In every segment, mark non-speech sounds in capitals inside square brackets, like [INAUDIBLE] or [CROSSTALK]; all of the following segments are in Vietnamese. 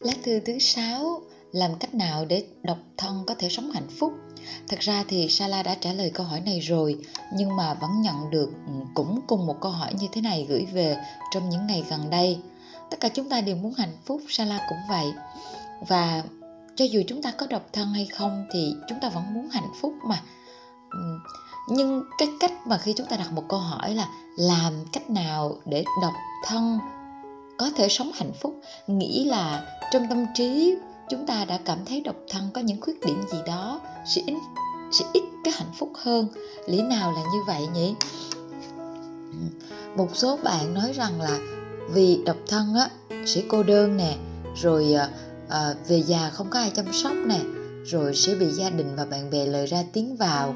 Lá thư thứ sáu làm cách nào để độc thân có thể sống hạnh phúc? Thật ra thì Sala đã trả lời câu hỏi này rồi, nhưng mà vẫn nhận được ừ, cũng cùng một câu hỏi như thế này gửi về trong những ngày gần đây. Tất cả chúng ta đều muốn hạnh phúc, Sala cũng vậy. Và cho dù chúng ta có độc thân hay không thì chúng ta vẫn muốn hạnh phúc mà. Ừ, nhưng cái cách mà khi chúng ta đặt một câu hỏi là làm cách nào để độc thân có thể sống hạnh phúc. Nghĩ là trong tâm trí chúng ta đã cảm thấy độc thân có những khuyết điểm gì đó sẽ ít sẽ ít cái hạnh phúc hơn. Lý nào là như vậy nhỉ? Một số bạn nói rằng là vì độc thân á sẽ cô đơn nè rồi à, về già không có ai chăm sóc nè rồi sẽ bị gia đình và bạn bè lời ra tiếng vào.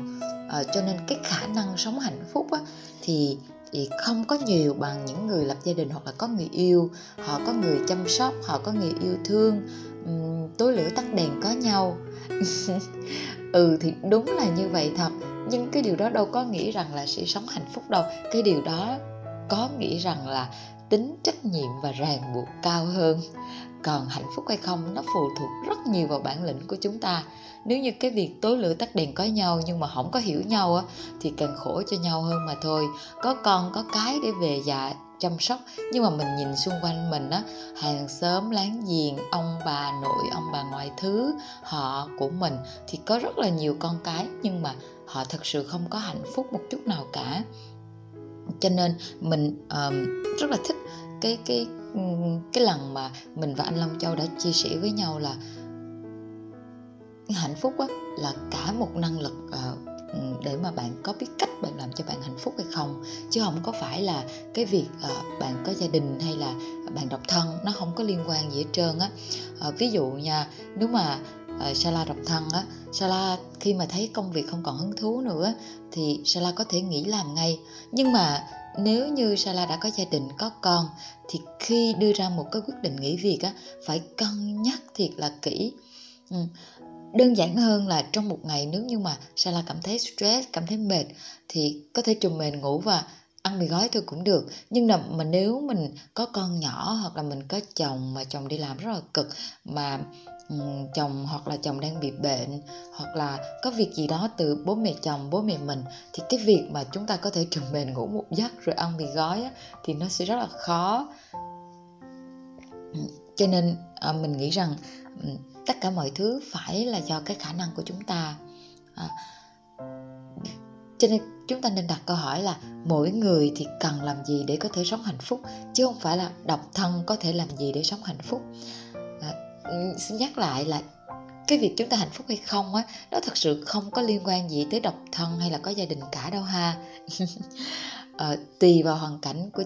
À, cho nên cái khả năng sống hạnh phúc á, thì thì không có nhiều bằng những người lập gia đình hoặc là có người yêu họ có người chăm sóc họ có người yêu thương um, tối lửa tắt đèn có nhau. [LAUGHS] Ừ thì đúng là như vậy thật. Nhưng cái điều đó đâu có nghĩ rằng là sẽ sống hạnh phúc đâu. Cái điều đó có nghĩ rằng là tính, trách nhiệm và ràng buộc cao hơn. Còn hạnh phúc hay không, nó phụ thuộc rất nhiều vào bản lĩnh của chúng ta. Nếu như cái việc tối lửa tắt đèn có nhau nhưng mà không có hiểu nhau á, thì càng khổ cho nhau hơn mà thôi. Có con, có cái để về già chăm sóc, nhưng mà mình nhìn xung quanh mình á, hàng xóm, láng giềng, ông bà nội, ông bà ngoại thứ, họ của mình, thì có rất là nhiều con cái, nhưng mà họ thật sự không có hạnh phúc một chút nào cả cho nên mình um, rất là thích cái cái cái lần mà mình và anh Long Châu đã chia sẻ với nhau là hạnh phúc á, là cả một năng lực uh, để mà bạn có biết cách bạn làm cho bạn hạnh phúc hay không. Chứ không có phải là cái việc uh, bạn có gia đình hay là bạn độc thân nó không có liên quan gì hết trơn á. Uh, ví dụ nha nếu mà uh, Sala độc thân á. Sala khi mà thấy công việc không còn hứng thú nữa thì Sala có thể nghỉ làm ngay. Nhưng mà nếu như Sala đã có gia đình có con thì khi đưa ra một cái quyết định nghỉ việc á phải cân nhắc thiệt là kỹ. Ừ. đơn giản hơn là trong một ngày nếu như mà Sala cảm thấy stress cảm thấy mệt thì có thể trùm mền ngủ và ăn mì gói thôi cũng được nhưng là mà nếu mình có con nhỏ hoặc là mình có chồng mà chồng đi làm rất là cực mà chồng hoặc là chồng đang bị bệnh hoặc là có việc gì đó từ bố mẹ chồng bố mẹ mình thì cái việc mà chúng ta có thể trùm mền ngủ một giấc rồi ăn mì gói á, thì nó sẽ rất là khó. Cho nên à, mình nghĩ rằng tất cả mọi thứ phải là do cái khả năng của chúng ta. À, cho nên chúng ta nên đặt câu hỏi là mỗi người thì cần làm gì để có thể sống hạnh phúc chứ không phải là độc thân có thể làm gì để sống hạnh phúc. À, xin nhắc lại là cái việc chúng ta hạnh phúc hay không á nó thật sự không có liên quan gì tới độc thân hay là có gia đình cả đâu ha. À, [LAUGHS] tùy vào hoàn cảnh của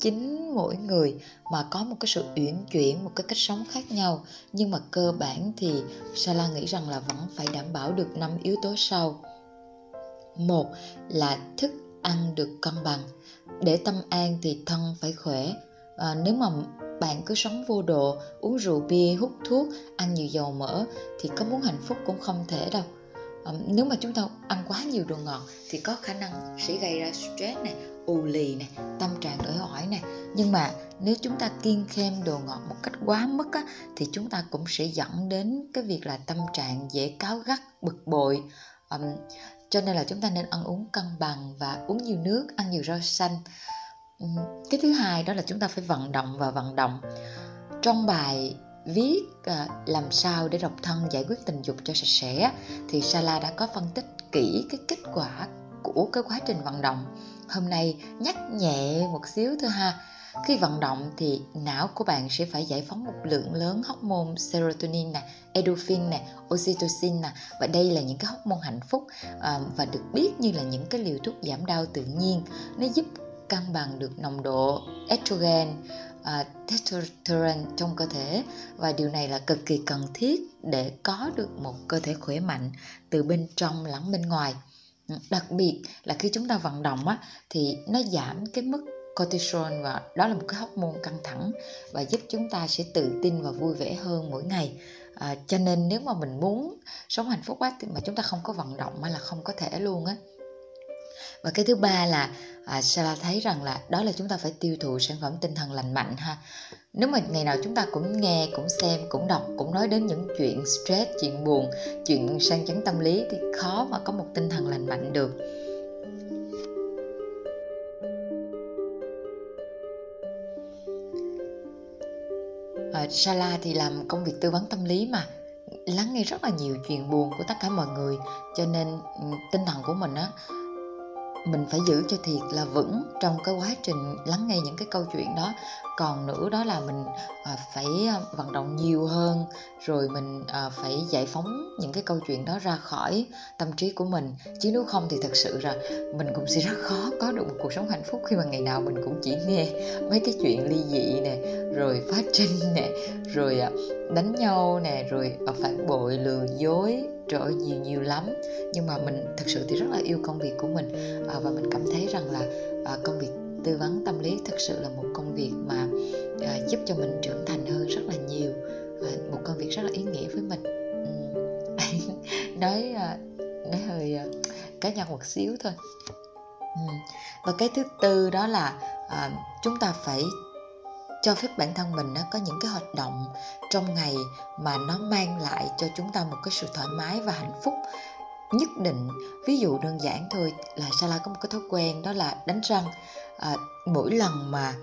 chính mỗi người mà có một cái sự uyển chuyển một cái cách sống khác nhau. Nhưng mà cơ bản thì Sala nghĩ rằng là vẫn phải đảm bảo được năm yếu tố sau một là thức ăn được cân bằng. Để tâm an thì thân phải khỏe. À, nếu mà bạn cứ sống vô độ uống rượu bia hút thuốc ăn nhiều dầu mỡ thì có muốn hạnh phúc cũng không thể đâu. À, nếu mà chúng ta ăn quá nhiều đồ ngọt thì có khả năng sẽ gây ra stress này ù lì này tâm trạng đổi hỏi này nhưng mà nếu chúng ta kiêng khem đồ ngọt một cách quá mức á, thì chúng ta cũng sẽ dẫn đến cái việc là tâm trạng dễ cáo gắt bực bội. Um, cho nên là chúng ta nên ăn uống cân bằng và uống nhiều nước, ăn nhiều rau xanh. Cái thứ hai đó là chúng ta phải vận động và vận động. Trong bài viết à, làm sao để độc thân giải quyết tình dục cho sạch sẽ thì Sala đã có phân tích kỹ cái kết quả của cái quá trình vận động. Hôm nay nhắc nhẹ một xíu thôi ha khi vận động thì não của bạn sẽ phải giải phóng một lượng lớn hormone serotonin nè, endorphin nè, oxytocin nè. Và đây là những cái hormone hạnh phúc à, và được biết như là những cái liều thuốc giảm đau tự nhiên. Nó giúp cân bằng được nồng độ estrogen à, testosterone trong cơ thể. Và điều này là cực kỳ cần thiết để có được một cơ thể khỏe mạnh từ bên trong lẫn bên ngoài. Đặc biệt là khi chúng ta vận động á, thì nó giảm cái mức cortisol và đó là một cái hormone căng thẳng và giúp chúng ta sẽ tự tin và vui vẻ hơn mỗi ngày. À, cho nên nếu mà mình muốn sống hạnh phúc quá thì mà chúng ta không có vận động mà là không có thể luôn á. Và cái thứ ba là à, Sarah thấy rằng là đó là chúng ta phải tiêu thụ sản phẩm tinh thần lành mạnh ha. Nếu mà ngày nào chúng ta cũng nghe cũng xem cũng đọc cũng nói đến những chuyện stress chuyện buồn chuyện sang chấn tâm lý thì khó mà có một tinh thần lành mạnh được. Sala thì làm công việc tư vấn tâm lý mà. Lắng nghe rất là nhiều chuyện buồn của tất cả mọi người, cho nên ừ, tinh thần của mình á mình phải giữ cho thiệt là vững trong cái quá trình lắng nghe những cái câu chuyện đó. Còn nữa đó là mình à, phải à, vận động nhiều hơn rồi mình à, phải giải phóng những cái câu chuyện đó ra khỏi tâm trí của mình. Chứ nếu không thì thật sự là mình cũng sẽ rất khó có được một cuộc sống hạnh phúc khi mà ngày nào mình cũng chỉ nghe mấy cái chuyện ly dị nè rồi phát [LAUGHS] trinh nè rồi à, đánh nhau nè rồi à, phản bội lừa dối trời ơi nhiều nhiều lắm. Nhưng mà mình thật sự thì rất là yêu công việc của mình. À, và mình cảm thấy rằng là à, công việc tư vấn tâm lý thật sự là một công việc mà à, giúp cho mình trưởng thành hơn rất là nhiều. À, một công việc rất là ý nghĩa với mình. [LAUGHS] Nói à, nói hơi à, cá nhân một xíu thôi. Và cái thứ tư đó là à, chúng ta phải cho phép bản thân mình nó có những cái hoạt động trong ngày mà nó mang lại cho chúng ta một cái sự thoải mái và hạnh phúc nhất định. Ví dụ đơn giản thôi là Sala có một cái thói quen đó là đánh răng. À, mỗi lần mà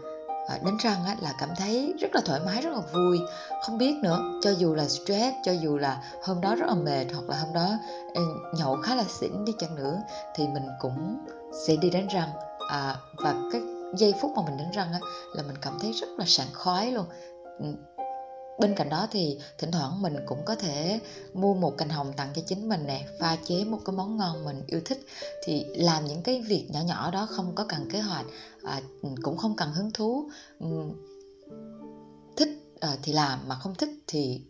à, đánh răng á, là cảm thấy rất là thoải mái rất là vui. Không biết nữa cho dù là stress cho dù là hôm đó rất là mệt hoặc là hôm đó ừ, nhậu khá là xỉn đi chăng nữa thì mình cũng sẽ đi đánh răng. À, và cái giây phút mà mình đánh răng á, là mình cảm thấy rất là sảng khoái luôn. Ừ. Bên cạnh đó thì thỉnh thoảng mình cũng có thể mua một cành hồng tặng cho chính mình nè pha chế một cái món ngon mình yêu thích. Thì làm những cái việc nhỏ nhỏ đó không có cần kế hoạch à, ừ, cũng không cần hứng thú. Ừ. Thích à, thì làm mà không thích thì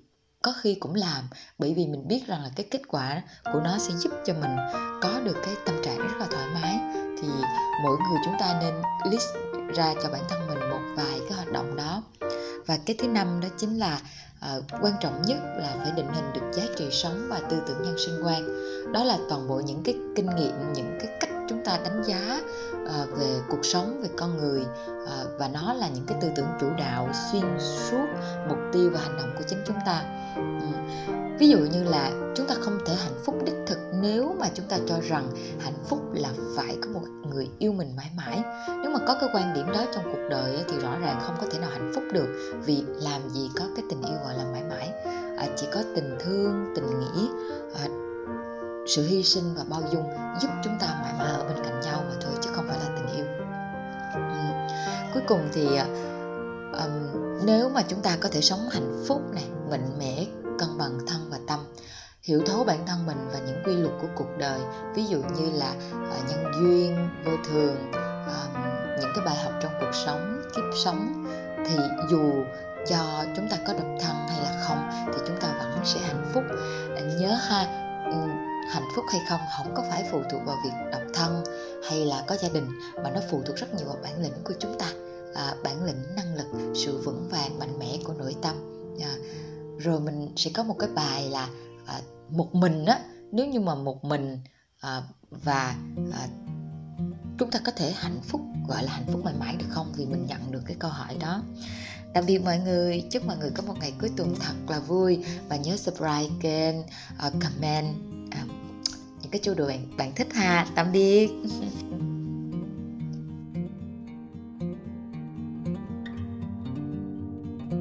có khi cũng làm bởi vì mình biết rằng là cái kết quả của nó sẽ giúp cho mình có được cái tâm trạng rất là thoải mái thì mỗi người chúng ta nên list ra cho bản thân mình một vài cái hoạt động đó. Và cái thứ năm đó chính là uh, quan trọng nhất là phải định hình được giá trị sống và tư tưởng nhân sinh quan. Đó là toàn bộ những cái kinh nghiệm những cái cách chúng ta đánh giá uh, về cuộc sống về con người uh, và nó là những cái tư tưởng chủ đạo xuyên suốt mục tiêu và hành động của chính chúng ta. Um, ví dụ như là chúng ta không thể hạnh phúc đích thực nếu mà chúng ta cho rằng hạnh phúc là phải có một người yêu mình mãi mãi. Nếu mà có cái quan điểm đó trong cuộc đời thì rõ ràng không có thể nào hạnh phúc được vì làm gì có cái tình yêu gọi là mãi mãi. À, chỉ có tình thương tình nghĩa à, sự hy sinh và bao dung giúp chúng ta mãi mãi ở bên cạnh nhau mà thôi chứ không phải là tình yêu. Uhm. cuối cùng thì um, nếu mà chúng ta có thể sống hạnh phúc này mạnh mẽ cân bằng thân và tâm hiểu thấu bản thân mình và những quy luật của cuộc đời. Ví dụ như là uh, nhân duyên vô thường uh, những cái bài học trong cuộc sống kiếp sống thì dù cho chúng ta có độc thân hay là không thì chúng ta vẫn sẽ hạnh phúc. À, nhớ ha ừ, hạnh phúc hay không không có phải phụ thuộc vào việc độc thân hay là có gia đình mà nó phụ thuộc rất nhiều vào bản lĩnh của chúng ta. À, bản lĩnh năng lực sự vững vàng mạnh mẽ của nội tâm. À, rồi mình sẽ có một cái bài là à, một mình á. Nếu như mà một mình à, và à, chúng ta có thể hạnh phúc gọi là hạnh phúc mãi mãi được không? Vì mình nhận được cái câu hỏi đó. Tạm biệt mọi người chúc mọi người có một ngày cuối tuần thật là vui. Và nhớ subscribe kênh uh, comment uh, những cái chủ đề bạn, bạn thích ha. Tạm biệt. [LAUGHS]